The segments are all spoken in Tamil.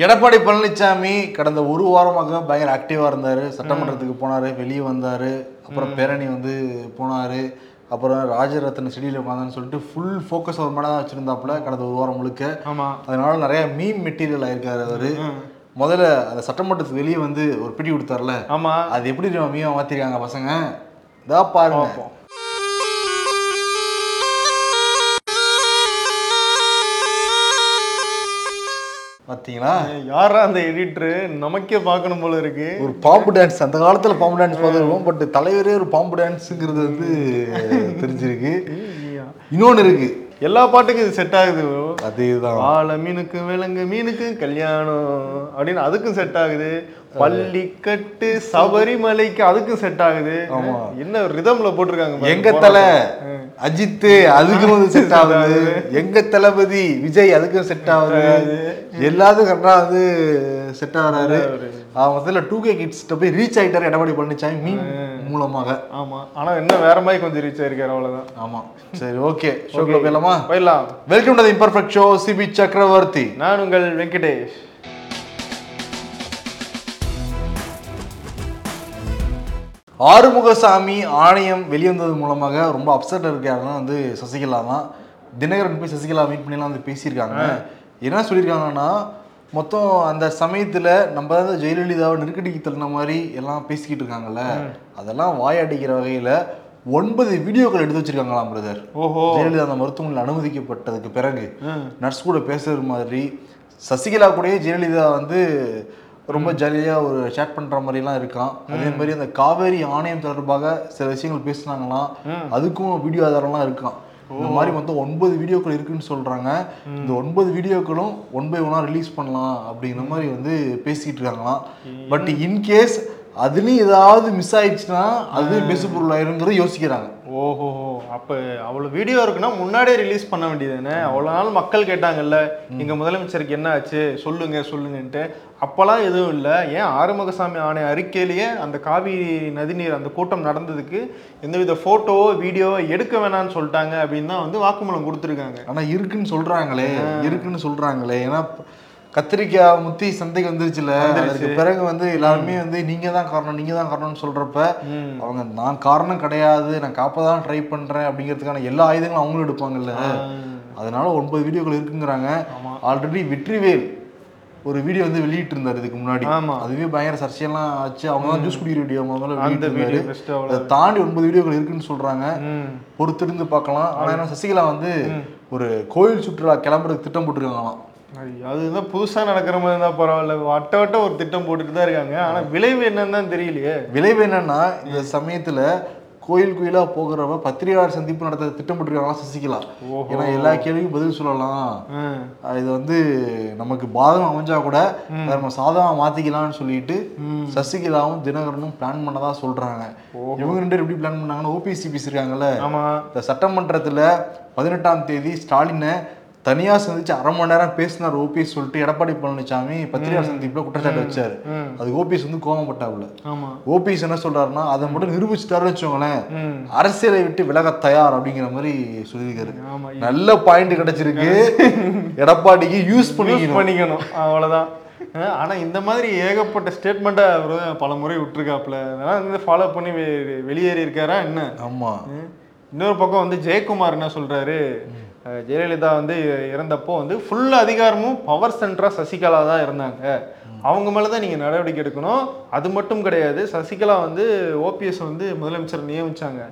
எடப்பாடி பழனிசாமி கடந்த ஒரு வாரமாக பயங்கர ஆக்டிவா இருந்தாரு. சட்டமன்றத்துக்கு போனாரு வெளியே வந்தாரு. அப்புறம் பேரணி வந்து போனாரு. அப்புறம் ராஜரத்ன செடியில் உட்காந்தான்னு சொல்லிட்டு ஃபுல் ஃபோக்கஸ் அவர் மேலே தான் வச்சிருந்தாப்புல கடந்த ஒரு வாரம் முழுக்க. ஆமா. அதனால நிறைய மீம் மெட்டீரியல் ஆயிருக்காரு அவரு. முதல்ல அந்த சட்டமன்றத்துக்கு வெளியே வந்து ஒரு பிடி கொடுத்தாருல. ஆமா. அது எப்படி தெரியுமா மீமா மாத்திருக்காங்க பசங்க? இதா பாருங்க. பார்ப்போம். பாத்தீங்களா யாரா அந்த எடிட்டர் நமக்கே பார்க்கணும் போல இருக்கு. ஒரு பாம்பு டான்ஸ் அந்த காலத்துல பாம்பு டான்ஸ் பார்த்துருக்கோம் பட் தலைவரே ஒரு பாம்பு டான்ஸுங்கிறது வந்து தெரிஞ்சிருக்கு. இன்னொன்னு இருக்கு. எல்லா பாட்டுக்கும் இது செட் ஆகுது அதேதான். வாழை மீனுக்கு விலங்கு மீனுக்கு கல்யாணம் அப்படின்னு அதுக்கும் செட் ஆகுது. பள்ளிக்கட்டு சபரிமலைக்கு அதுக்கும் செட் ஆகுது. ஆமா. என்ன ரிதம்ல போட்டிருக்காங்க. எங்க தலை அஜித் அதுக்கும் வந்து செட் ஆகுது. எங்க தளபதி விஜய் அதுக்கும் செட் ஆகுது. எல்லாத்துக்கும் கரெக்டா வந்து செட் ஆகுறாரு. அவன் முதல்ல டூ கே கிட்ஸ்ட போய் ரீச் ஆயிட்டாரு எடப்பாடி பழனிசாமி மீன் மூலமாக. ஆமா. ஆனா என்ன வேற மாதிரி கொஞ்சம் ரீச் ஆயிருக்காரு அவ்வளவுதான். ஆமா. சரி ஓகே ஷோக்குள்ள போயிடலாமா? போயிடலாம். Welcome to the imperfect show Sibi Chakravarthy நான் உங்கள் வெங்கடேஷ். ஆறுமுகசாமி ஆணையம் வெளிவந்தது மூலமாக ரொம்ப அப்செட் இருக்காருன்னா வந்து சசிகலா தான். தினகரன் போய் சசிகலா மீட் பண்ணிலாம் வந்து பேசியிருக்காங்க. என்ன சொல்லியிருக்காங்கன்னா மொத்தம் அந்த சமயத்துல நம்ம தான் ஜெயலலிதாவை நெருக்கடிக்கு தள்ளின மாதிரி எல்லாம் பேசிக்கிட்டு இருக்காங்கல்ல. அதெல்லாம் வாயடிக்கிற வகையில ஒன்பது வீடியோக்கள் எடுத்து வச்சிருக்காங்களாம் பிரதர் ஓஹோ. ஜெயலலிதா அந்த மருத்துவமனையில் அனுமதிக்கப்பட்டதுக்கு பிறகு நர்ஸ் கூட பேசுறது மாதிரி சசிகலா கூடயே ஜெயலலிதா வந்து ரொம்ப ஜாலியாக ஒரு சேட் பண்ணுற மாதிரிலாம் இருக்கான். அதே மாதிரி அந்த காவேரி ஆணையம் தொடர்பாக சில விஷயங்கள் பேசுனாங்களாம். அதுக்கும் வீடியோ ஆதாரம்லாம் இருக்கான். இந்த மாதிரி மொத்தம் ஒன்பது வீடியோக்கள் இருக்குன்னு சொல்றாங்க. இந்த ஒன்பது வீடியோக்களும் ஒன் பை ஒன்னா ரிலீஸ் பண்ணலாம் அப்படிங்கிற மாதிரி வந்து பேசிக்கிட்டு இருக்காங்களாம். பட் இன்கேஸ் அதுலயும் ஏதாவது மிஸ் ஆயிடுச்சுன்னா அது பேசுபொருள் ஆயிருங்கிறது யோசிக்கிறாங்க. ஓஹோ அப்ப அவ்வளவு வீடியோ இருக்குன்னா முன்னாடியே ரிலீஸ் பண்ண வேண்டியதுதானே? அவ்வளவு நாள் மக்கள் கேட்டாங்கல்ல எங்க முதலமைச்சருக்கு என்ன ஆச்சு? சொல்லுங்க சொல்லுங்கன்ட்டு. அப்பெல்லாம் எதுவும் இல்லை. ஏன் ஆறுமுகசாமி ஆணைய அறிக்கையிலேயே அந்த காவிரி நதிநீர் அந்த கூட்டம் நடந்ததுக்கு எந்தவித போட்டோவோ வீடியோவோ எடுக்க வேணாம்னு சொல்லிட்டாங்க அப்படின்னு தான் வந்து வாக்குமூலம் கொடுத்துருக்காங்க. ஆனா இருக்குன்னு சொல்றாங்களே இருக்குன்னு சொல்றாங்களே. ஏன்னா கத்திரிக்காய் முத்தி சந்தைக்கு வந்துருச்சுல. அதுக்கு பிறகு வந்து எல்லாருமே வந்து நீங்க தான் காரணம் நீங்க தான் காரணம்னு சொல்றப்ப அவங்க நான் காரணம் கிடையாது நான் காப்ப தான் ட்ரை பண்றேன் அப்படிங்கிறதுக்கான எல்லா ஆயுதங்களும் அவங்களும் எடுப்பாங்கல்ல. அதனால ஒன்பது வீடியோக்கள் இருக்குங்கிறாங்க. ஆல்ரெடி வெற்றிவேல் ஒரு வீடியோ வந்து வெளியிட்டு இருந்தாரு இதுக்கு முன்னாடி. அதுவே பயங்கர சர்ச்சையெல்லாம் ஆச்சு. அவங்க தான் ஜூஸ் குடிக்கிற வீடியோ முதல்ல அதை தாண்டி ஒன்பது வீடியோக்கள் இருக்குன்னு சொல்றாங்க. பொறுத்திருந்து பார்க்கலாம். ஆனா சசிகலா வந்து ஒரு கோயில் சுற்றுலா கிளம்புறதுக்கு திட்டம் போட்டிருக்காங்களாம். அதுதான் புதுசா நடக்கிற மாதிரி இருந்தா பரவாயில்ல. வட்ட வட்ட ஒரு திட்டம் போட்டுட்டு தான் இருக்காங்க. ஆனா விளைவு என்னன்னு தான் தெரியலையே. விளைவு என்னன்னா இந்த சமயத்துல கோயில் கோயிலா போகிறவ பத்திரிகையாளர் சந்திப்பு நடத்த திட்டம் போட்டிருக்காங்களா சசிகலா? ஏன்னா எல்லா கேள்விக்கும் பதில் சொல்லலாம். இது வந்து நமக்கு பாதகம் அமைஞ்சா கூட நம்ம சாதகமா மாத்திக்கலாம்னு சொல்லிட்டு சசிகலாவும் தினகரனும் பிளான் பண்ணதா சொல்றாங்க. இவங்க ரெண்டு எப்படி பிளான் பண்ணாங்கன்னா ஓபிஎஸ்சி பேசியிருக்காங்கல்ல ஆமா. இந்த சட்டமன்றத்துல பதினெட்டாம் தேதி ஸ்டாலினை தனியா சந்திச்சு அரை மணி நேரம் பேசினார் ஓபிஎஸ் சொல்லிட்டு எடப்பாடி பழனிசாமி பத்திரிகை சந்திப்புல குற்றச்சாட்டு வச்சாரு. அது ஓபிஎஸ் வந்து கோவப்பட்டாப்புல. ஆமா. ஓபிஎஸ் என்ன சொல்றாருன்னா அதை மட்டும் நிரூபிச்சுட்டாருன்னு வச்சுக்கோங்களேன். அரசியலை விட்டு விலக தயார் அப்படிங்கிற மாதிரி சொல்லியிருக்காரு. நல்ல பாயிண்ட் கிடைச்சிருக்கு. எடப்பாடிக்கு யூஸ் பண்ணி பண்ணிக்கணும். அவ்வளவுதான். அஹ் ஆனா இந்த மாதிரி ஏகப்பட்ட ஸ்டேட்மெண்ட்டை அவர் பல முறை விட்டுருக்காப்புல. அதெல்லாம் வந்து ஃபாலோ பண்ணி வெளியேறி இருக்காரா என்ன? ஆமா. ம். இன்னொரு பக்கம் வந்து ஜெயக்குமார் என்ன சொல்றாரு? அஹ் ஜெயலலிதா வந்து இறந்தப்போ வந்து ஃபுல் அதிகாரமும் பவர் சென்டரா சசிகலா தான் இருந்தாங்க. அவங்க மேல தான் நீங்க நடவடிக்கை எடுக்கணும். அது மட்டும் கிடையாது சசிகலா வந்து ஓபிஎஸ் வந்து முதலமைச்சர் நியமிச்சாங்க.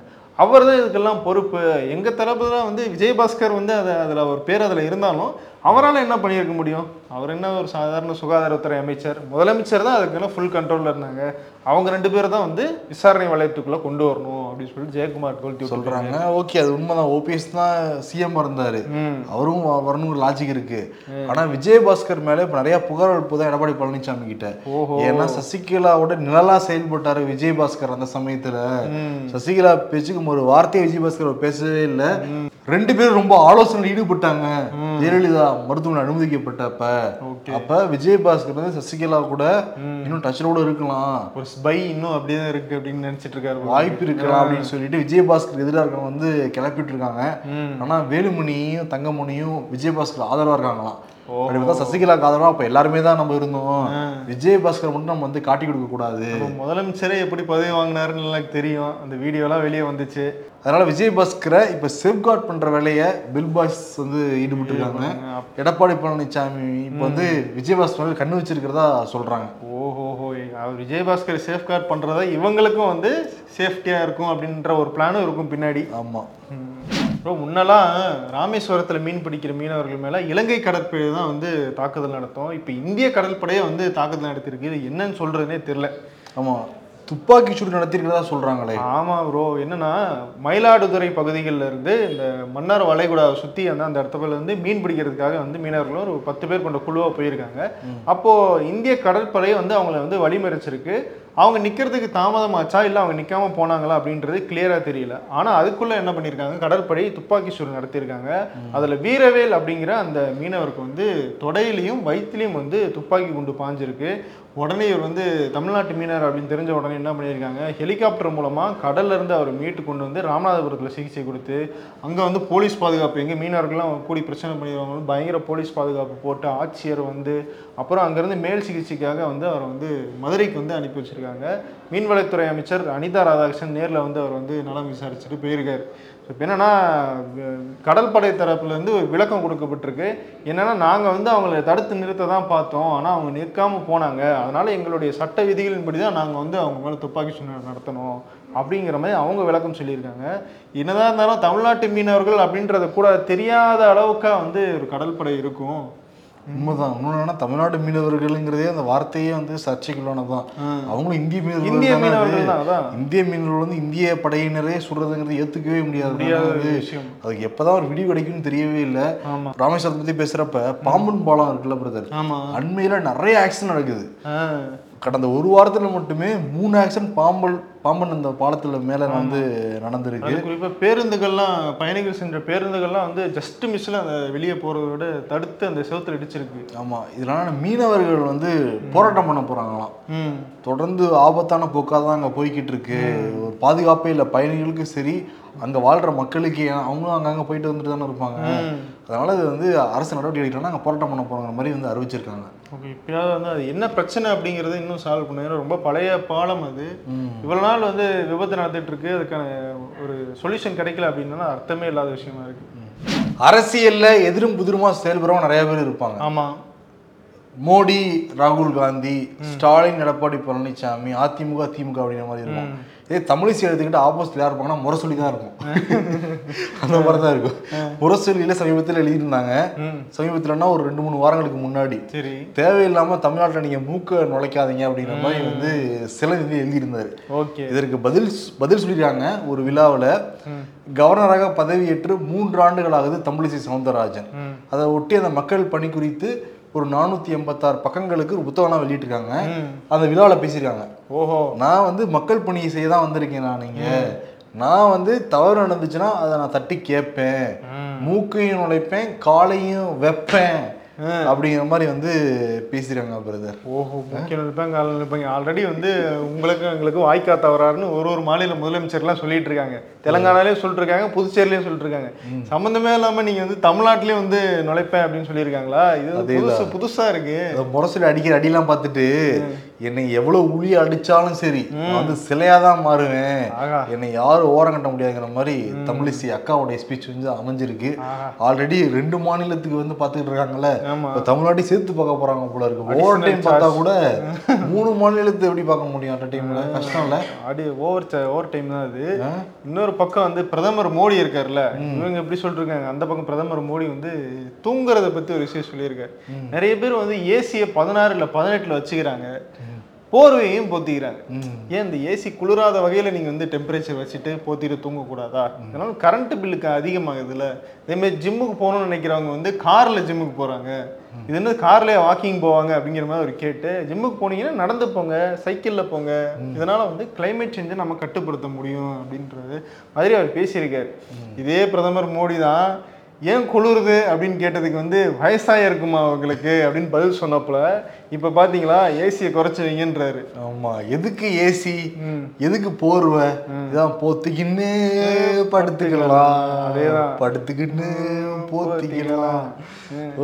அவர் தான் இதுக்கெல்லாம் பொறுப்பு. எங்க தரப்புல தான் வந்து விஜயபாஸ்கர் வந்து அதை அதுல ஒரு பேர் அதுல இருந்தாலும் அவரால் என்ன பண்ணியிருக்க முடியும்? அவர் என்ன ஒரு சாதாரண சுகாதாரத்துறை அமைச்சர்? முதலமைச்சர் தான் அதுக்கெல்லாம் ஃபுல் கண்ட்ரோல்ல இருந்தாங்க. அவங்க ரெண்டு பேரும் தான் வந்து விசாரணை வளையத்துக்குள்ள கொண்டு வரணும் அப்படின்னு சொல்லிட்டு ஜெயக்குமார் விட்டுருக்காரு. சொல்றாங்க. ஓகே அது உண்மைதான். ஓபிஎஸ் தான் சிஎம் இருந்தாரு. அவரும் வ- வரணும் ஒரு லாஜிக் இருக்கு ஆனா விஜயபாஸ்கர் மேல இப்ப நிறைய புகார் எழுப்புதான் எடப்பாடி பழனிசாமி கிட்ட. ஏன்னா சசிகலாவோட நிழலா செயல்பட்டாரு விஜயபாஸ்கர் அந்த சமயத்துல. சசிகலா பேச்சுக்கு ஒரு வார்த்தையை விஜயபாஸ்கர் பேசவே இல்ல. ரெண்டு பேரும் ரொம்ப ஆலோசனையில் ஈடுபட்டாங்க. ஜெயலலிதா மருத்துவமனை அனுமதிக்கப்பட்டப்ப. அப்ப விஜயபாஸ்கர் வந்து சசிகலா கூட இன்னும் டச்ல கூட இருக்கலாம் ஒரு ஸ்பை இன்னும் அப்படியே இருக்கு அப்படின்னு நினைச்சிட்டு இருக்காரு. வாய்ப்பு இருக்கலாம் அப்படின்னு சொல்லிட்டு விஜயபாஸ்கர் எதிராக இருக்கவங்க வந்து கிளப்பிட்டு இருக்காங்க. ஆனா வேலுமணியும் தங்கமணியும் விஜயபாஸ்கர் ஆதரவா இருக்காங்களாம் அப்படி பார்த்தா சசிகலாக்கு ஆதரவா அப்ப எல்லாருமே தான் நம்ம இருந்தோம். விஜயபாஸ்கர் மட்டும் நம்ம வந்து காட்டி கொடுக்க கூடாது. முதலமைச்சரே எப்படி பதவி வாங்கினாருன்னு எனக்கு தெரியும். அந்த வீடியோலாம் வெளியே வந்துச்சு. அதனால விஜயபாஸ்கரை இப்ப சேஃப்கார்ட் பண்ற வேலையை பில் பாய்ஸ் வந்து ஈடுபட்டு இருக்காங்க எடப்பாடி பழனிசாமி இப்ப வந்து விஜயபாஸ்கர் மேல கண்ணு வச்சிருக்கிறதா சொல்றாங்க. ஓஹோஹோ அவர் விஜயபாஸ்கர் சேஃப்கார்ட் பண்றதா இவங்களுக்கும் வந்து சேஃப்டியா இருக்கும் அப்படின்ற ஒரு பிளானும் இருக்கும் பின்னாடி. ஆமா. ப்ரோ முன்னெல்லாம் ராமேஸ்வரத்தில் மீன் பிடிக்கிற மீனவர்கள் மேலே இலங்கை கடற்படை தான் வந்து தாக்குதல் நடத்தும். இப்போ இந்திய கடற்படையே வந்து தாக்குதல் நடத்திருக்கு இது என்னன்னு சொல்றதுனே தெரில ஆமா. துப்பாக்கி சூடு நடத்திருக்கிறதா சொல்றாங்களே. ஆமாம் ப்ரோ என்னன்னா மயிலாடுதுறை பகுதிகளில் இருந்து இந்த மன்னார் வளைகுடாவை சுற்றி அந்த அந்த இடத்துல இருந்து மீன் பிடிக்கிறதுக்காக வந்து மீனவர்களும் ஒரு பத்து பேர் கொண்ட குழுவாக போயிருக்காங்க. அப்போ இந்திய கடற்படை வந்து அவங்கள வந்து வழிமறிச்சிருக்கு. அவங்க நிற்கிறதுக்கு தாமதமாச்சா? இல்லை அவங்க நிற்காம போனாங்களா? அப்படின்றது கிளியராக தெரியல. ஆனால் அதுக்குள்ளே என்ன பண்ணியிருக்காங்க கடற்படை துப்பாக்கி சூடு நடத்தியிருக்காங்க அதில் வீரவேல் அப்படிங்கிற அந்த மீனவருக்கு வந்து தொடையிலையும் வயிற்றுலையும் வந்து துப்பாக்கி குண்டு பாஞ்சிருக்கு. உடனே இவர் வந்து தமிழ்நாட்டு மீனர் அப்படின்னு தெரிஞ்ச உடனே என்ன பண்ணியிருக்காங்க? ஹெலிகாப்டர் மூலமாக கடல்லேருந்து அவர் மீட்டு கொண்டு வந்து ராமநாதபுரத்தில் சிகிச்சை கொடுத்து அங்கே வந்து போலீஸ் பாதுகாப்பு எங்கே மீனவர்கள்லாம் கூடி பிரச்சனை பண்ணிடுவாங்க பயங்கர போலீஸ் பாதுகாப்பு போட்டு ஆட்சியர் வந்து அப்புறம் அங்கேருந்து மேல் சிகிச்சைக்காக வந்து அவரை வந்து மதுரைக்கு வந்து அனுப்பி வச்சுருக்காங்க. மீன்வளத்துறை அமைச்சர் அனிதா ராதாகிருஷ்ணன் நேரில் வந்து அவர் வந்து நலம் விசாரிச்சுட்டு போயிருக்காரு. இப்போ என்னென்னா கடற்படை தரப்புலேருந்து ஒரு விளக்கம் கொடுக்கப்பட்டிருக்கு. என்னென்னா நாங்கள் வந்து அவங்கள தடுத்து நிறுத்த தான் பார்த்தோம். ஆனால் அவங்க நிற்காமல் போனாங்க. அதனால் எங்களுடைய சட்ட விதிகளின்படி தான் நாங்கள் வந்து அவங்க மேலே துப்பாக்கி சூழ்நிலை நடத்தணும் அப்படிங்கிற மாதிரி அவங்க விளக்கம் சொல்லியிருக்காங்க. என்னதான் இருந்தாலும் தமிழ்நாட்டு மீனவர்கள் அப்படின்றத கூட தெரியாத அளவுக்காக வந்து ஒரு கடற்படை இருக்கும். உண்மைதான். இன்னொன்னு தமிழ்நாடு மீனவர்கள்ங்கிறதே அந்த வார்த்தையே வந்து சர்ச்சைக்குள்ளானதான் அவங்களும் இந்திய மீனவர்கள் இந்திய. மீனவர்கள் இந்திய மீனவர்கள் வந்து இந்திய படையினரே சுடுறதுங்கிறது ஏத்துக்கவே முடியாது. அது- விஷயம். அதுக்கு எப்பதான் ஒரு விடிவு கிடைக்கும்னு தெரியவே இல்லை. ராமேஸ்வரத்தை பத்தி பேசுறப்ப பாம்பன் பாலம் இருக்குல்ல பிரதர். அண்மையில நிறைய ஆக்சிடென்ட் நடக்குது. கடந்த ஒரு வாரத்துல மட்டுமே மூணு ஆக்சிடென்ட் பாம்பல் பாம்பன் அந்த பாலத்துல மேல வந்து நடந்திருக்கு. அது குறிப்பா பேருந்துகள்லாம் பயணிகள் சென்ற பேருந்துகள்லாம் வந்து ஜஸ்ட் மிஸ்ல அந்த வெளியே போறதை விட தடுத்து அந்த செவுத்துல இடிச்சிருக்கு. ஆமா. இதனால மீனவர்கள் வந்து போராட்டம் பண்ண போறாங்களாம். ம். தொடர்ந்து ஆபத்தான போக்காக தான் அங்கே போய்கிட்டு இருக்கு. பாதுகாப்பே இல்லை பயணிகளுக்கும் சரி அங்கே வாழ்கிற மக்களுக்கு அவங்களும் அங்கங்கே போயிட்டு வந்துட்டு தானே இருப்பாங்க. அதனால இது வந்து அரசு நடவடிக்கை எடுக்கணும்னா அங்கே போராட்டம் பண்ண போகிற மாதிரி வந்து அறிவிச்சிருக்காங்க. ஓகே இப்பயாவது வந்து அது என்ன பிரச்சனை அப்படிங்கறத இன்னும் சால்வ் பண்ண ஏன்னா ரொம்ப பழைய பாலம் அது. இவ்வளவு நாள் வந்து விபத்து நடந்துட்டு இருக்கு. அதுக்கான ஒரு சொல்யூஷன் கிடைக்கல அப்படின்னா அர்த்தமே இல்லாத விஷயமா இருக்கு. அரசியல்ல எதிரும் புதிருமா செயல்படுறவங்க நிறைய பேர் இருப்பாங்க. ஆமா. மோடி ராகுல் காந்தி ஸ்டாலின் எடப்பாடி பழனிசாமி அதிமுக திமுக அப்படிங்கிற மாதிரி இருக்கும். இதே தமிழிசை எடுத்துக்கிட்டு ஆப்போசிட்ல யார் இருப்பாங்கன்னா முரசொலி தான் இருக்கும். அந்த மாதிரி தான் இருக்கும் முரசொலியில சமீபத்தில் எழுதியிருந்தாங்க. சமீபத்தில்னா ஒரு ரெண்டு மூணு வாரங்களுக்கு முன்னாடி. சரி. தேவையில்லாம தமிழ்நாட்டில் நீங்க மூக்க நுழைக்காதீங்க அப்படிங்கிற மாதிரி வந்து சில வந்து எழுதியிருந்தாரு. ஓகே. இதற்கு பதில் பதில் சொல்லியிருக்காங்க ஒரு விழாவில். கவர்னராக பதவியேற்று மூன்று ஆண்டுகள் ஆகுது தமிழிசை சவுந்தரராஜன். அதை ஒட்டி அந்த மக்கள் பணி குறித்து ஒரு நானூத்தி எண்பத்தாறு பக்கங்களுக்கு ஒரு புத்தகம்லாம் வெளியிட்டிருக்காங்க. அந்த விழாவில் பேசியிருக்காங்க. ஓஹோ. நான் வந்து மக்கள் பணியை செய்ய தான் வந்திருக்கேன் நான் நீங்க நான் வந்து தவறு நடந்துச்சுன்னா அதை நான் தட்டி கேட்பேன். மூக்கையும் நுழைப்பேன் காலையும் வைப்பேன். அப்படிங்கிற மாதிரி வந்து பேசியிருக்காங்க பிரதர் ஓஹோ முக்கிய நினைப்பாங்க ஆல்ரெடி வந்து உங்களுக்கு எங்களுக்கு வாய்க்கா தவறாருன்னு ஒரு ஒரு மாநில முதலமைச்சர்லாம் சொல்லிட்டு இருக்காங்க தெலங்கானாலையும் சொல்லிட்டு இருக்காங்க புதுச்சேரிலையும் சொல்லிட்டு இருக்காங்க சம்மந்தமே இல்லாம நீங்க வந்து தமிழ்நாட்டிலயும் வந்து நுழைப்பேன் அப்படின்னு சொல்லியிருக்காங்களா? இது புதுசு புதுசா இருக்கு. முரசொலி அடிக்கிற அடியெல்லாம் பார்த்துட்டு என்னை எவ்வளவு உளி அடிச்சாலும் சரி நான் வந்து சிலையா தான் மாறுவேன். என்னை யாரும் ஓரம் கட்ட முடியாதுங்கிற மாதிரி தமிழிசை அக்காவுடைய ஸ்பீச் வந்து அமைஞ்சிருக்கு. ஆல்ரெடி ரெண்டு மாநிலத்துக்கு வந்து பார்த்துக்கிட்டு இருக்காங்கல்ல. இப்ப தமிழ்நாட்டையும் சேர்த்து பார்க்க போறாங்க போல இருக்கு. ஓவர் டைம் பார்த்தா கூட மூணு மாநிலத்தை எப்படி பார்க்க முடியும் அட் டைம்ல கஷ்டம் இல்ல? அடி ஓவர் ஓவர் டைம் தான் அது. இன்னொரு பக்கம் வந்து பிரதமர் மோடி இருக்காருல்ல. இவங்க எப்படி சொல்லிட்டு இருக்காங்க? அந்த பக்கம் பிரதமர் மோடி வந்து தூங்குறத பத்தி ஒரு விஷயம் சொல்லியிருக்காரு. நிறைய பேர் வந்து ஏசியை பதினாறு இல்ல பதினெட்டுல வச்சுக்கிறாங்க. போர்வையும் போத்திக்கிறாங்க. ஏன் இந்த ஏசி குளிராத வகையில நீங்க வந்து டெம்பரேச்சர் வச்சுட்டு போத்திட்டு தூங்கக்கூடாதா? இதனால கரண்ட் பில்லுக்கு அதிகமாகுதுல்ல. அதே மாதிரி ஜிம்முக்கு போகணும்னு நினைக்கிறவங்க வந்து கார்ல ஜிம்முக்கு போறாங்க. இது என்ன கார்லயே வாக்கிங் போவாங்க அப்படிங்கிற மாதிரி ஒரு கேட்டு ஜிம்முக்கு போனீங்கன்னா நடந்து போங்க சைக்கிள்ல போங்க. இதனால வந்து கிளைமேட் சேஞ்சை நம்ம கட்டுப்படுத்த முடியும் அப்படின்றது மாதிரி அவர் பேசியிருக்காரு. இதே பிரதமர் மோடி தான் ஏன் குளிருது அப்படின்னு கேட்டதுக்கு வந்து வயசாக இருக்குமா அவங்களுக்கு அப்படின்னு பதில் சொன்னப்பல இப்போ பார்த்தீங்களா ஏசியை குறைச்சி வைங்கன்றாரு ஆமா எதுக்கு ஏசி. எதுக்கு போர்வை? இதான் போத்திக்கின்னு படுத்துக்கலாம். அதேதான். படுத்துக்கின்னு போத்திக்கலாம்.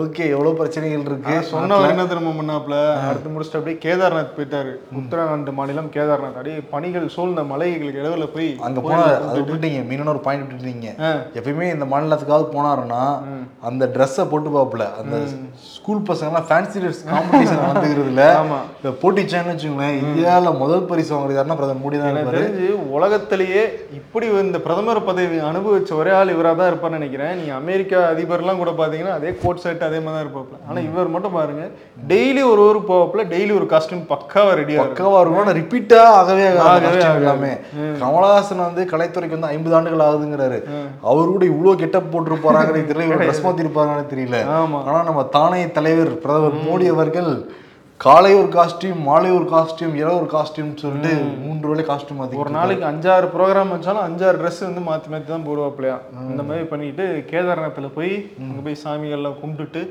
ஓகே எவ்வளவு பிரச்சனைகள் இருக்கு? சொன்னவர் என்ன திரும்ப பண்ணாப்ல அடுத்து முடிச்சுட்டு அப்படியே கேதார்நாத் போயிட்டாரு. உத்தரகாண்ட் மாநிலம் கேதார்நாத். அப்படியே பனிகள் சூழ்ந்த மலைகளுக்கு இடவுல போய் அங்க போனா அது விட்டுட்டீங்க மீனோட ஒரு பாயிண்ட் விட்டுட்டீங்க எப்பயுமே இந்த மாநிலத்துக்காவது போனாருன்னா அந்த ட்ரெஸ்ஸை போட்டு பாப்புல அந்த ஸ்கூல் பசங்க எல்லாம் ஃபேன்சி ட்ரெஸ் காம்படிஷன் நடந்துக்கிறதுல. இந்த போட்டிச்சான்னு வச்சுக்கோங்களேன் இந்தியால முதல் பரிசு வாங்குறது யாருன்னா பிரதமர் மோடி தான் தெரிஞ்சு உலகத்திலேயே இப்படி இந்த பிரதமர் பதவி அனுபவிச்ச ஒரே ஆள் இவராக தான் இருப்பார்னு நினைக்கிறேன். நீங்க அமெரிக்கா அதிபர்லாம் கூட பாத்தீங்கன்னா அதே கோட் ஷர்ட் அதே மாதிரி தான் இருப்பாப்ல ஆனா இவர் மட்டும் பாருங்க டெய்லி ஒரு ஒரு போவாப்ல டெய்லி ஒரு காஸ்டியூம் பக்காவா ரெடியா இருக்கும் பக்காவா இருக்கும். ஆனா ரிப்பீட்டா ஆகவே ஆகவே கமலஹாசன் வந்து கலைத்துறைக்கு வந்து ஐம்பது ஆண்டுகள் ஆகுதுங்கிறாரு. அவரு கூட இவ்வளவு கெட்டப் போட்டு போறாங்கன்னு தெரியல இவ்வளவு ட்ரெஸ் மாத்தி இருப்பாங்கன்னு தெரியல. ஆமா. ஆனா நம்ம தானே தலைவர் பிரதமர் மோடி அவர்கள் காலை ஒரு காஸ்டியூம் மாலை ஒரு காஸ்டியூம் இரவு ஒரு காஸ்டியூம் சொல்லிட்டு மூன்று வேளை காஸ்டியூம் மாத்தி ஒரு நாளைக்கு அஞ்சாறு ப்ரோக்ராம் வச்சாலும் அஞ்சாறு ட்ரெஸ் வந்து மாத்தி மாத்தி தான் போடுவாப்லையா இந்த மாதிரி பண்ணிட்டு கேதார்நாத்துல போய் அங்க போய் சாமிகள்லாம் கும்பிட்டுட்டு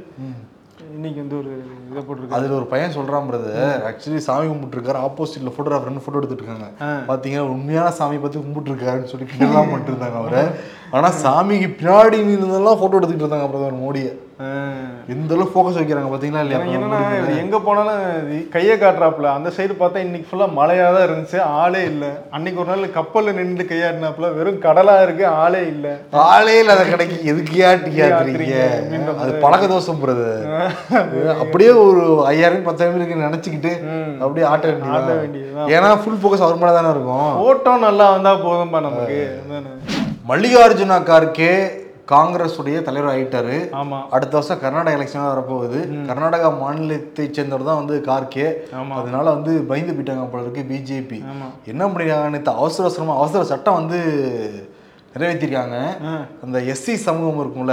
இன்னைக்கு வந்து ஒரு இதை போட்டிருக்காரு. அதுல ஒரு பையன் சொல்றான் பிரதர் ஆக்சுவலி சாமி கும்பிட்டு இருக்காரு ஆப்போசிட்ல போட்டோகிராஃபர் ரெண்டு போட்டோ எடுத்துட்டு இருக்காங்க. பாத்தீங்கன்னா உண்மையான சாமி பார்த்து கும்பிட்டு இருக்காருன்னு சொல்லி கிண்டலாம் பண்ணிட்டு இருந்தாங்க அவரை. ஆனா சாமிக்கு பின்னாடி நின்றதெல்லாம் போட்டோ எடுத்துக்கிட்டு இருந்தாங்க பிரதமர் மோடியை. எந்த அளவுக்கு ஃபோக்கஸ் வைக்கிறாங்க பாத்தீங்களா இல்லையா? என்னன்னா எங்க போனாலும் கையை காட்டுறாப்புல. அந்த சைடு பார்த்தா இன்னைக்கு ஃபுல்லா மழையா தான் இருந்துச்சு. ஆளே இல்ல. அன்னைக்கு ஒரு நாள் கப்பல்ல நின்று கையாடினாப்புல. வெறும் கடலா இருக்கு ஆளே இல்ல. ஆளே இல்லாத கடைக்கு எதுக்கியா டியாத்துறீங்க அது பழக்க தோஷம் பிரதர் அப்படியே ஒரு ஐயாயிரம் பத்தாயிரம் இருக்கு நினைச்சுக்கிட்டு அப்படியே ஆட்ட ஆட்ட வேண்டியது ஏன்னா ஃபுல் ஃபோக்கஸ் அவர் மேல தானே இருக்கும். போட்டோ நல்லா வந்தா போதும்பா நமக்கு. மல்லிகார்ஜுனா கார்கே காங்கிரஸ் உடைய தலைவர் ஆயிட்டாரு. அடுத்த வருஷம் கர்நாடகா எலெக்ஷன் வரப்போகுது. கர்நாடகா மாநிலத்தை சேர்ந்தவர் தான் வந்து கார்கே. அதனால வந்து பயந்து போயிட்டாங்க போல இருக்கு பிஜேபி. என்ன நேத்து அவசர அவசரமா அவசர சட்டம் வந்து நிறைவேற்றிருக்காங்க. அந்த எஸ்சி சமூகம் இருக்கும்ல.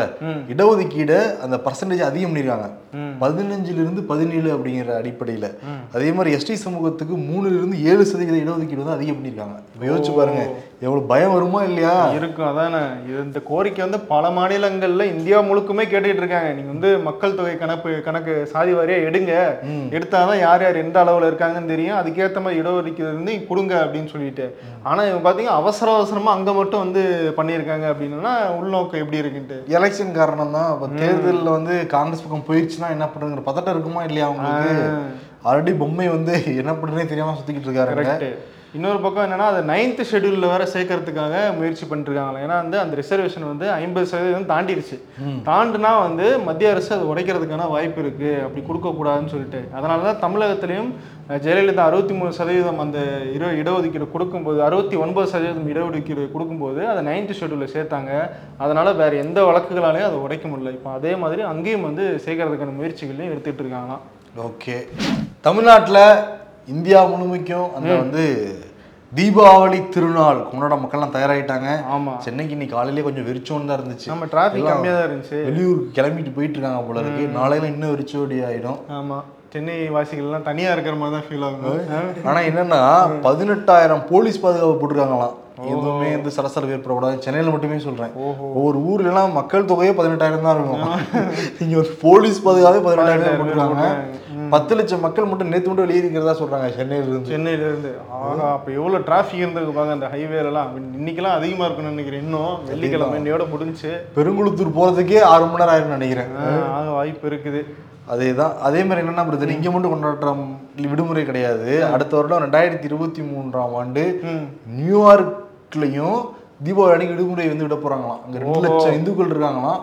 இடஒதுக்கீடு அந்த பர்சன்டேஜ் அதிகம் பண்ணிருக்காங்க. ம். பதினஞ்சுல இருந்து பதினேழு அப்படிங்கிற அடிப்படையில. அதே மாதிரி எஸ்டி சமூகத்துக்கு மூணுல இருந்து ஏழு சதவீத இடஒதுக்கீடு வந்து அதிகம் பண்ணிருக்காங்க. இப்ப யோசிச்சு பாருங்க எவ்வளவு பயம் வருமா இல்லையா? இருக்கும் அதானே. இந்த கோரிக்கை வந்து பல மாநிலங்கள்ல இந்தியா முழுக்குமே கேட்டுட்டு இருக்காங்க. நீங்க வந்து மக்கள் தொகை கணக்கு கணக்கு சாதி வாரியா எடுங்க. எடுத்தாதான் யார் யார் எந்த அளவுல இருக்காங்கன்னு தெரியும். அதுக்கேத்த மாதிரி இடஒதுக்கீடு இருந்து கொடுங்க அப்படின்னு சொல்லிட்டு. ஆனா இவங்க பாத்தீங்கன்னா அவசர அவசரமா அங்க மட்டும் வந்து பண்ணியிருக்காங்க அப்படின்னா உள்நோக்கம் எப்படி இருக்குன்ட்டு? எலெக்ஷன் காரணம் தான் இப்போ தேர்தலில் வந்து காங்கிரஸ் பக்கம் போயிடுச்சுன்னா என்ன பண்ணுங்கிற பதட்டம் இருக்குமா இல்லையா அவங்களுக்கு? ஆல்ரெடி பொம்மை வந்து என்ன பண்ணுறதே தெரியாம சுத்திக்கிட்டு இருக்காருங்க. கரெக்ட் இன்னொரு பக்கம் என்னன்னா அது நைன்த் ஷெட்யூல்ல வேற சேர்க்கறதுக்காக முயற்சி பண்ணிருக்காங்களா ஏன்னா வந்து அந்த ரிசர்வேஷன் வந்து ஐம்பது சதவீதம் தாண்டிடுச்சு. தாண்டுனா வந்து மத்திய அரசு அது உடைக்கிறதுக்கான வாய்ப்பு இருக்கு. அப்படி கொடுக்க கூடாதுன்னு சொல்லிட்டு. அதனால தான் தமிழகத்திலையும் ஜெயலலிதா அறுபத்தி மூணு சதவீதம் அந்த இட இடஒதுக்கீடு கொடுக்கும்போது அறுபத்தி ஒன்பது சதவீதம் இடஒதுக்கீடு கொடுக்கும்போது அதை நைன்த் ஷெட்யூல்ல சேர்த்தாங்க. அதனால வேற எந்த வழக்குகளாலையும் அதை உடைக்க முடியல. இப்போ அதே மாதிரி அங்கேயும் வந்து சேர்க்கறதுக்கான முயற்சிகளையும் எடுத்துட்டு இருக்காங்களாம். ஓகே. தமிழ்நாட்டில் இந்தியா முழுமைக்கும் அந்த வந்து தீபாவளி திருநாள் கொண்டாட மக்கள்லாம் தயாராகிட்டாங்க ஆமா. சென்னைக்கு இன்னைக்கு காலையிலே கொஞ்சம் வெறிச்சோன்னு தான் இருந்துச்சு. நம்ம டிராஃபிக் எல்லாம் கம்மியா தான் இருந்துச்சு. வெளியூருக்கு கிளம்பிட்டு போயிட்டு இருக்காங்க போல இருக்கு. நாளையில இன்னும் வெறிச்சோடி ஆயிடும். ஆமா. சென்னை வாசிகள் எல்லாம் தனியா இருக்கிற மாதிரி தான் ஃபீல் ஆகும் ஆனா என்னன்னா பதினெட்டாயிரம் போலீஸ் பாதுகாப்பு போட்டிருக்காங்களாம். எதுவுமே வந்து சலசலப்பு ஏற்படக்கூடாது. சென்னையில மட்டுமே சொல்றேன். ஓஹோ. ஒவ்வொரு ஊர்ல எல்லாம் மக்கள் தொகையே பதினெட்டாயிரம் தான் இருக்கும். இங்க வந்து போலீஸ் பாதுகாப்பே பதினெட்டாயிரம் தான் போட்டிருக்காங்க. பத்து லட்சம் மக்கள் மட்டும் நேத்து மட்டும் வெளியே இருக்கிறதா சொல்றாங்க சென்னையில இருந்து. சென்னையில இருந்து ஆஹா அப்ப எவ்வளவு டிராஃபிக் இருந்திருக்கு பாங்க அந்த ஹைவேல எல்லாம் இன்னைக்கெல்லாம் அதிகமா இருக்கும்னு நினைக்கிறேன். இன்னும் வெள்ளிக்கிழமை இன்னையோட முடிஞ்சு. பெருங்குளத்தூர் போறதுக்கே ஆறு மணி நேரம் ஆயிரும் நினைக்கிறேன். ஆக வாய்ப்பு இருக்குது. அதேதான். அதே மாதிரி என்னன்னா பிரதர் இங்க மட்டும் கொண்டாடுற விடுமுறை கிடையாது. அடுத்த வருடம் ரெண்டாயிரத்தி இருபத்தி மூன்றாம் ஆண்டு ம். நியூயார்க்லயும் தீபாவளி அன்னைக்கு விடுமுறை வந்து விட போறாங்களாம். அங்க ரெண்டு லட்சம் இந்துக்கள் இருக்காங்களாம்.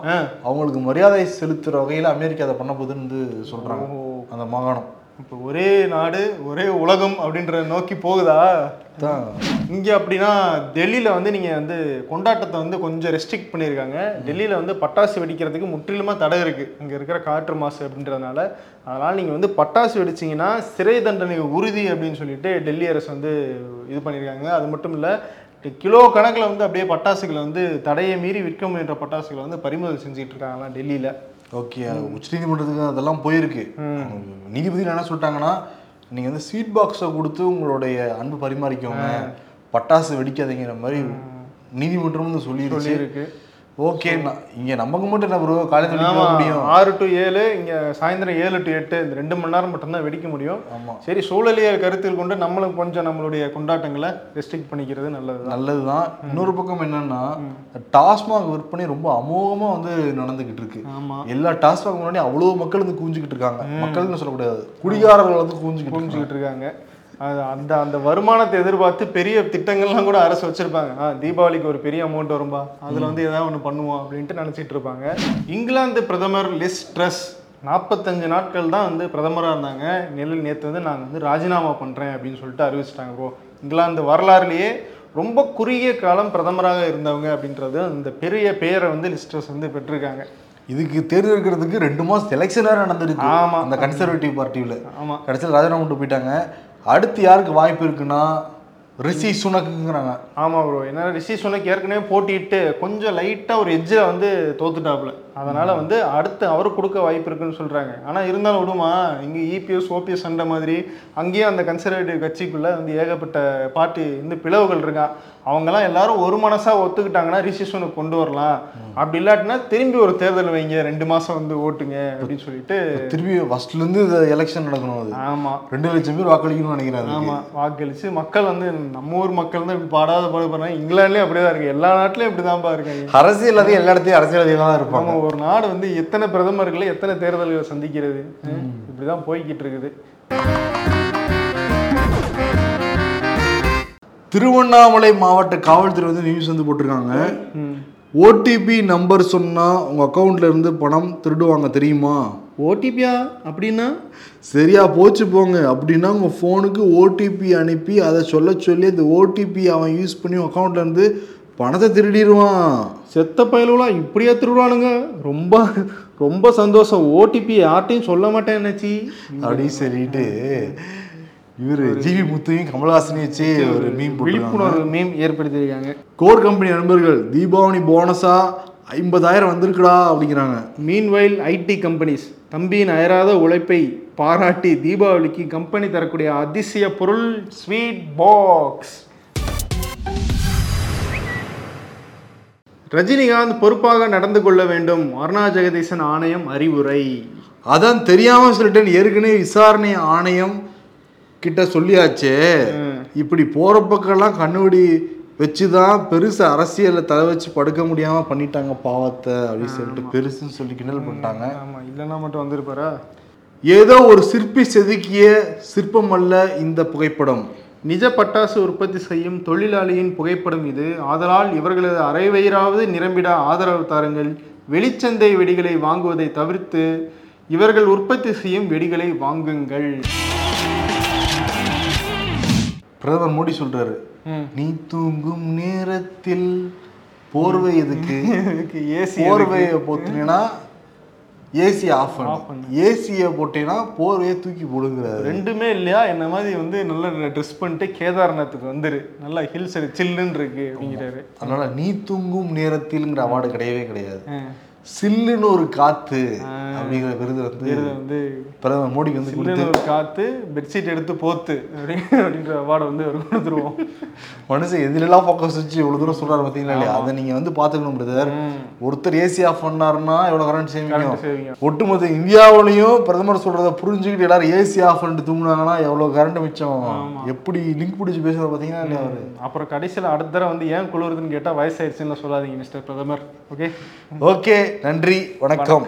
அவங்களுக்கு மரியாதை செலுத்துற வகையில அமெரிக்கா அதை பண்ண போகுதுன்னு வந்து சொல்றாங்க. அந்த மாகாணம். இப்போ ஒரே நாடு ஒரே உலகம் அப்படின்ற நோக்கி போகுதா? இங்க அப்படின்னா டெல்லியில வந்து நீங்க வந்து கொண்டாட்டத்தை வந்து கொஞ்சம் ரெஸ்ட்ரிக்ட் பண்ணியிருக்காங்க. டெல்லியில வந்து பட்டாசு வெடிக்கிறதுக்கு முற்றிலுமா தடை இருக்கு. இங்க இருக்கிற காற்று மாசு அப்படின்றதுனால. அதனால நீங்க வந்து பட்டாசு வெடிச்சீங்கன்னா சிறை தண்டனை உறுதி அப்படின்னு சொல்லிட்டு டெல்லி அரசு வந்து இது பண்ணியிருக்காங்க. அது மட்டும் இல்ல கிலோ கணக்குல வந்து அப்படியே பட்டாசுகளை வந்து தடையை மீறி விற்க முயன்ற பட்டாசுகளை வந்து பறிமுதல் செஞ்சுட்டு இருக்காங்களாம் டெல்லியில. ஓகே உச்சநீதிமன்றத்துக்கு அதெல்லாம் போயிருக்கு. நீதிபதி என்ன சொல்லிட்டாங்கன்னா நீங்க வந்து ஸ்வீட் பாக்ஸை கொடுத்து உங்களுடைய அன்பு பரிமாறிக்கோங்க பட்டாசு வெடிக்காதீங்கிற மாதிரி நீதிமன்றம் வந்து சொல்லிருச்சு. சொல்லியிருக்கு. ஓகே இங்க நமக்கு மட்டும் என்ன ப்ரோ காலேஜ் முடியும். ஆறு டு ஏழு இங்க சாயந்தரம் ஏழு டு எட்டு இந்த ரெண்டு மணி நேரம் மட்டும்தான் வெடிக்க முடியும். ஆமா. சரி சூழலியல் கருத்தில் கொண்டு நம்மளும் கொஞ்சம் நம்மளுடைய கொண்டாட்டங்களை ரெஸ்ட்ரிக்ட் பண்ணிக்கிறது நல்லதுதான். நல்லதுதான் இன்னொரு பக்கம் என்னன்னா டாஸ்மாக் விற்பனை ரொம்ப அமோகமா வந்து நடந்துகிட்டு இருக்கு. எல்லா டாஸ்மாக் முன்னாடி அவ்வளவு மக்கள் வந்து கூஞ்சிக்கிட்டு இருக்காங்க. மக்கள்னு சொல்லக்கூடாது. குடிகாரர்கள் வந்து கூஞ்சிக்கிட்டு இருக்காங்க. புரிஞ்சுக்கிட்டு இருக்காங்க. அந்த அந்த வருமானத்தை எதிர்பார்த்து பெரிய திட்டங்கள்லாம் கூட அரசு வச்சிருப்பாங்க. ஆ தீபாவளிக்கு ஒரு பெரிய அமௌண்ட் வரும்பா? அதுல வந்து ஏதாவது ஒன்று பண்ணுவோம் அப்படின்ட்டு நினைச்சிட்டு இருப்பாங்க. இங்கிலாந்து பிரதமர் லிஸ் ட்ரஸ் நாற்பத்தஞ்சு நாட்கள் தான் வந்து பிரதமராக இருந்தாங்க. நெல் நேற்று வந்து நாங்கள் வந்து ராஜினாமா பண்ணுறேன் அப்படின்னு சொல்லிட்டு அறிவிச்சிட்டாங்க ப்ரோ இங்கிலாந்து வரலாறுலேயே ரொம்ப குறுகிய காலம் பிரதமராக இருந்தவங்க அப்படின்றது அந்த பெரிய பெயரை வந்து லிஸ்ட்ரஸ் வந்து பெற்றிருக்காங்க. இதுக்கு தேர்ந்தெடுக்கிறதுக்கு ரெண்டு மாசம் எலெக்ஷன் வேற நடந்திருக்கு. ஆமா. அந்த கன்சர்வேட்டிவ் பார்ட்டியில ஆமாம் கடைசியில் ராஜினாமா பண்ணிட்டு போயிட்டாங்க. அடுத்து யாருக்கு வாய்ப்பு இருக்குன்னா ரிஷி சுனக்குங்கிறாங்க. ஆமாம் ப்ரோ ஏன்னா ரிஷி சுனக் ஏற்கனவே போட்டிட்டு கொஞ்சம் லைட்டாக ஒரு எட்ஜில் வந்து தோத்துட்டாப்புல. அதனால் வந்து அடுத்து அவர் கொடுக்க வாய்ப்பு இருக்குன்னு சொல்கிறாங்க ஆனால் இருந்தாலும் விடுமா இங்கே இபிஎஸ் ஓபிஎஸ் அந்த மாதிரி அங்கேயும் அந்த கன்சர்வேட்டிவ் கட்சிக்குள்ளே வந்து ஏகப்பட்ட பார்ட்டி வந்து பிளவுகள் இருக்கான் அவங்கெல்லாம் எல்லாரும் ஒரு மனசாக ஒத்துக்கிட்டாங்கன்னா ரிஷி சுனக் கொண்டு வரலாம். அப்படி இல்லாட்டினா திரும்பி ஒரு தேர்தல் வைங்க ரெண்டு மாதம் வந்து ஓட்டுங்க அப்படின்னு சொல்லிட்டு திருப்பி ஃபர்ஸ்ட்ல இருந்து எலெக்ஷன் நடக்கணும் அது. ஆமாம் ரெண்டு லட்சம் பேர் வாக்களிக்கணும்னு நினைக்கிறேன் ஆமா. வாக்களிச்சு மக்கள் வந்து நம்ம ஊர் மக்கள் தான் இப்படி பாடாத பாடுபடுறாங்க இங்கிலாந்துலயும் அப்படிதான் இருக்கு. எல்லா நாட்டிலயும் இப்படிதான்ப்பா இருக்காங்க அரசியல் அது எல்லா இடத்தையும் அரசியல்வாதிகள் தான் இருப்பாங்க. நம்ம ஒரு நாடு வந்து எத்தனை பிரதமர்களை எத்தனை தேர்தல்களை சந்திக்கிறது? இப்படிதான் போய்கிட்டு இருக்குது. திருவண்ணாமலை மாவட்ட காவல்துறை வந்து நியூஸ் வந்து போட்டிருக்காங்க. ஓடிபி நம்பர் சொன்னா உங்க அக்கவுண்ட்ல இருந்து பணம் திருடுவாங்க தெரியுமா? ஓடிபியா அப்படின்னா? சரியா போச்சு போங்க. அப்படின்னா உங்க ஃபோனுக்கு ஓடிபி அனுப்பி அதை சொல்ல சொல்லி அந்த ஓடிபி அவன் யூஸ் பண்ணி இருந்து பணத்தை திருடிடுவான். செத்த பயலுலாம் இப்படியா திருடுவானுங்க. ரொம்ப ரொம்ப சந்தோஷம். ஓடிபி யார்ட்டையும் சொல்ல மாட்டேன் என்னாச்சி? அப்படின்னு சொல்லிட்டு இவரு ஜிவி முத்தையும் கமல்ஹாசனையும் வச்சு ஒரு போட்டு விழிப்புணர்வு மீம் ஏற்படுத்தியிருக்காங்க. கோர் கம்பெனி நண்பர்கள் தீபாவளி போனஸா ஐம்பதாயிரம் வந்திருக்குடா அப்படிங்கிறாங்க. மீன்வைல் ஐடி கம்பெனிஸ் தம்பியின் அயராத உழைப்பை பாராட்டி தீபாவளிக்கு கம்பெனி தரக்கூடிய அதிசய பொருள் ஸ்வீட் பாக்ஸ் ரஜினிகாந்த் பொறுப்பாக நடந்து கொள்ள வேண்டும். அருணா ஜெகதீசன் ஆணையம் அறிவுரை. அதான் தெரியாம சொல்லிட்டேன். ஏற்கனவே விசாரணை ஆணையம் கிட்ட சொல்லியாச்சே. இப்படி போற பக்கம்லாம் கண்ணுவடி வச்சுதான் பெருசு அரசியல்ல தலை வச்சு படுக்க முடியாம பண்ணிட்டாங்க பாவத்தை அப்படின்னு சொல்லிட்டு பெருசுன்னு சொல்லி கிண்டல் பண்ணிட்டாங்க. ஆமா. இல்லைன்னா மட்டும் வந்திருப்பாரா? ஏதோ ஒரு சிற்பி செதுக்கிய சிற்பம் அல்ல இந்த புகைப்படம். நிஜ பட்டாசு உற்பத்தி செய்யும் தொழிலாளியின் புகைப்படம் இது. ஆதலால் இவர்களது அரை வயிறாவது நிரம்பிட ஆதரவு தாருங்கள். வெளிச்சந்தை வெடிகளை வாங்குவதை தவிர்த்து இவர்கள் உற்பத்தி செய்யும் வெடிகளை வாங்குங்கள். பிரதமர் மோடி சொல்றாரு நீ தூங்கும் நேரத்தில் போர்வை எதுக்கு? ஏசி போர்வையை போத்துனீங்கன்னா ஏசி ஆஃப் பண்ணு. ஏசியை போட்டீங்கன்னா போர்வையை தூக்கி போடுங்கிறாரு. ரெண்டுமே இல்லையா? என்ன மாதிரி வந்து நல்லா ட்ரெஸ் பண்ணிட்டு கேதார்நாத்துக்கு வந்துரு. நல்லா ஹில்ஸ் சில்லுன்னு இருக்கு அப்படிங்கிறாரு. அதனால நீ தூங்கும் நேரத்தில்ங்கிற அவார்டு கிடையவே கிடையாது. சில்லுன்னு ஒரு காத்து அப்படிங்கிற விருது வந்து விருது வந்து பிரதமர் மோடிக்கு வந்து சில்லுன்னு ஒரு காத்து பெட்ஷீட் எடுத்து போத்து அப்படி அப்படின்ற அவார்டை வந்து அவர் கொடுத்துருவோம். மனுஷன் எதிலெல்லாம் ஃபோக்கஸ் வச்சு இவ்வளவு தூரம் சொல்றாரு பார்த்தீங்களா இல்லையா? அதை நீங்க வந்து பாத்துக்கணும் பிரதர் ஒருத்தர் ஏசி ஆஃப் பண்ணாருன்னா எவ்வளவு கரண்ட் சேவிங்க ஒட்டுமொத்த இந்தியாவிலையும் பிரதமர் சொல்றத புரிஞ்சுக்கிட்டு எல்லாரும் ஏசி ஆஃப் பண்ணிட்டு தூங்குனாங்கன்னா எவ்வளவு கரண்ட் மிச்சம்? எப்படி லிங்க் பிடிச்சி பேசுறத பார்த்தீங்கன்னா இல்லையா அவரு? அப்புறம் கடைசியில் அடுத்த தடவை வந்து ஏன் குளிருதுன்னு கேட்டால் வயசாயிருச்சுன்னு சொல்லாதீங்க மிஸ்டர் பிரதமர். ஓகே ஓகே நன்றி வணக்கம்.